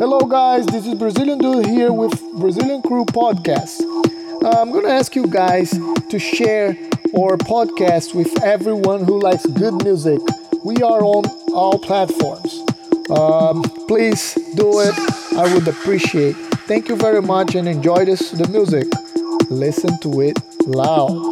Hello, guys, this is Brazilian Dude here with Brazilian Crew Podcast. Uh, I'm gonna ask you guys to share our podcast with everyone who likes good music. We are on all platforms. Um, please do it, I would appreciate. Thank you very much and enjoy this the music. Listen to it loud.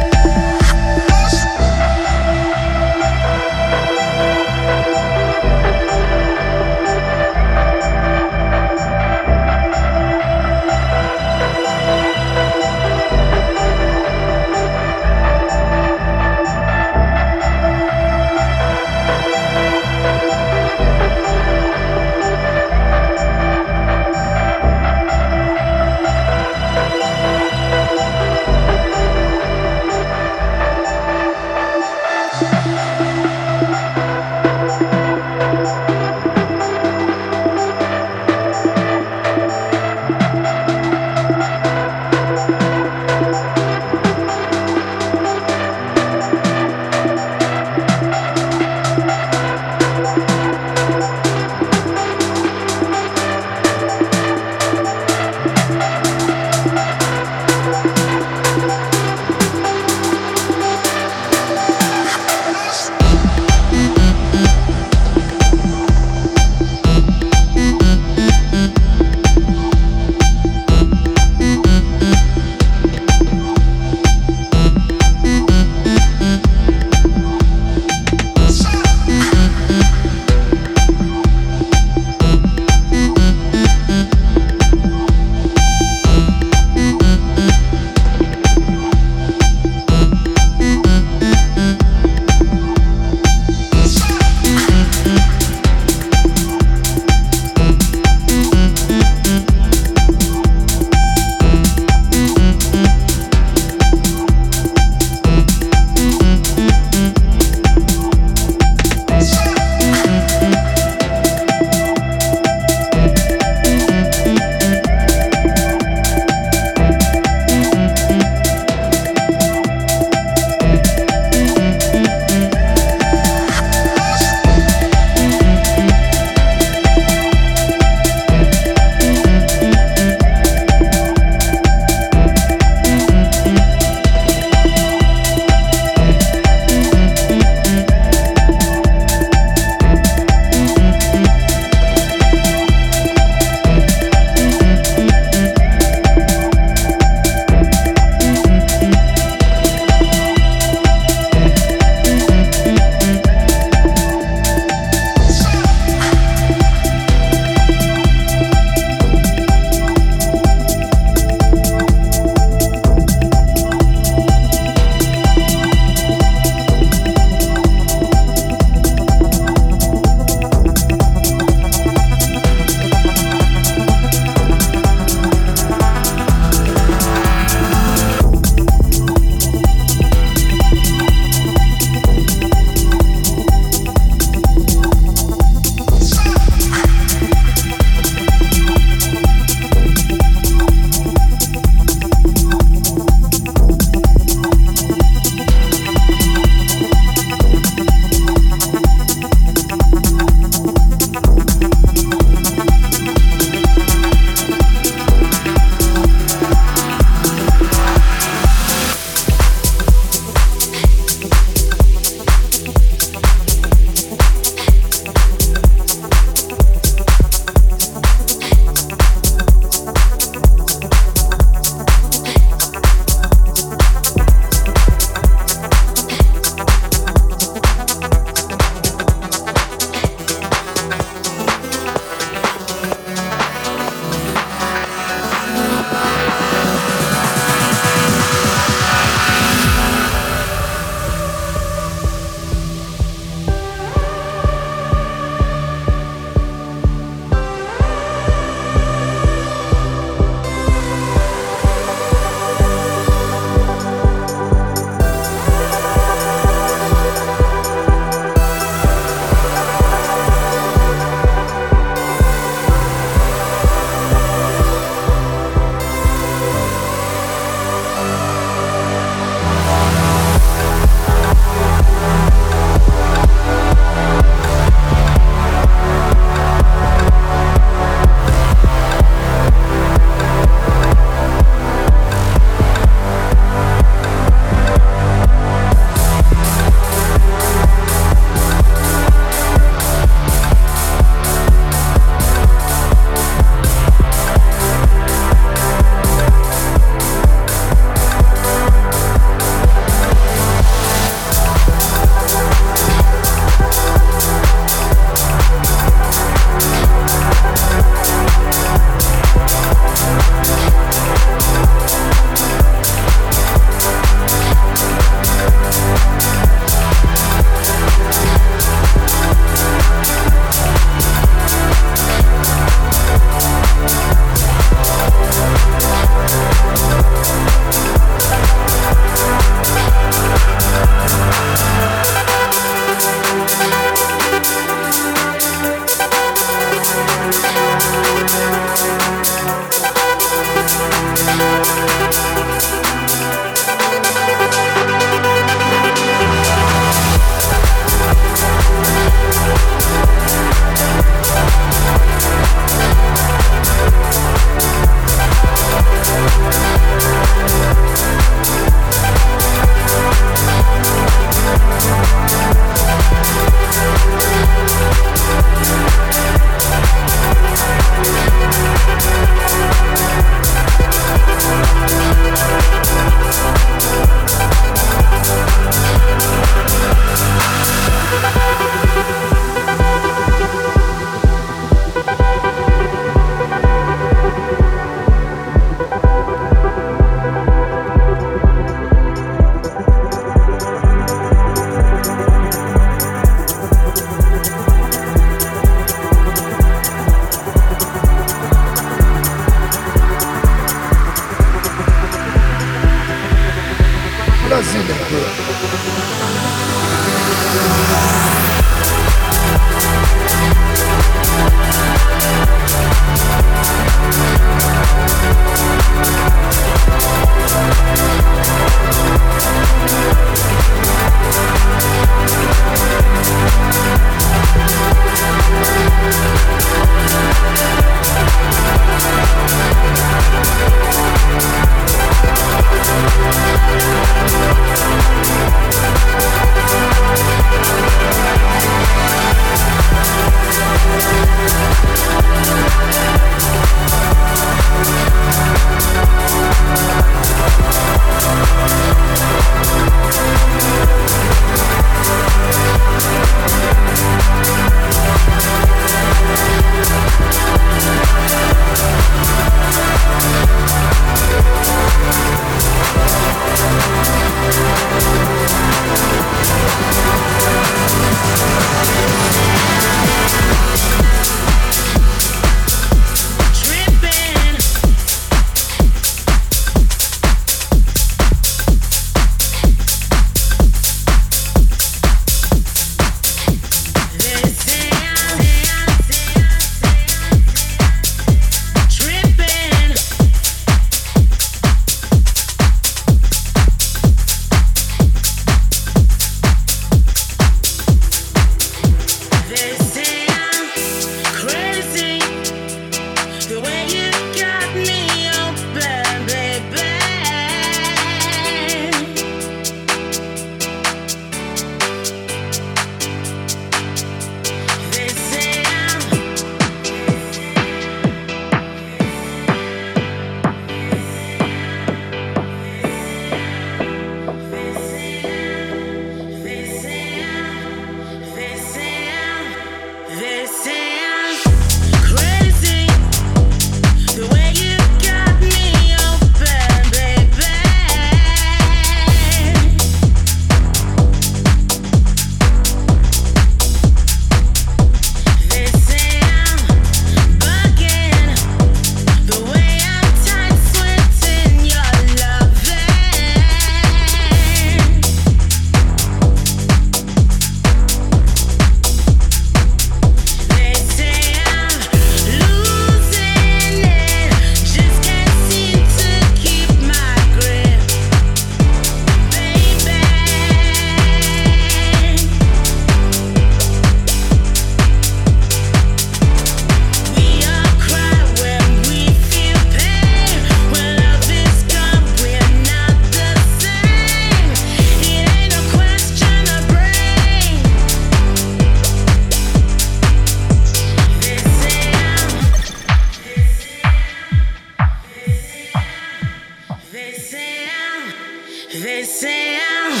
They say I'm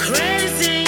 crazy.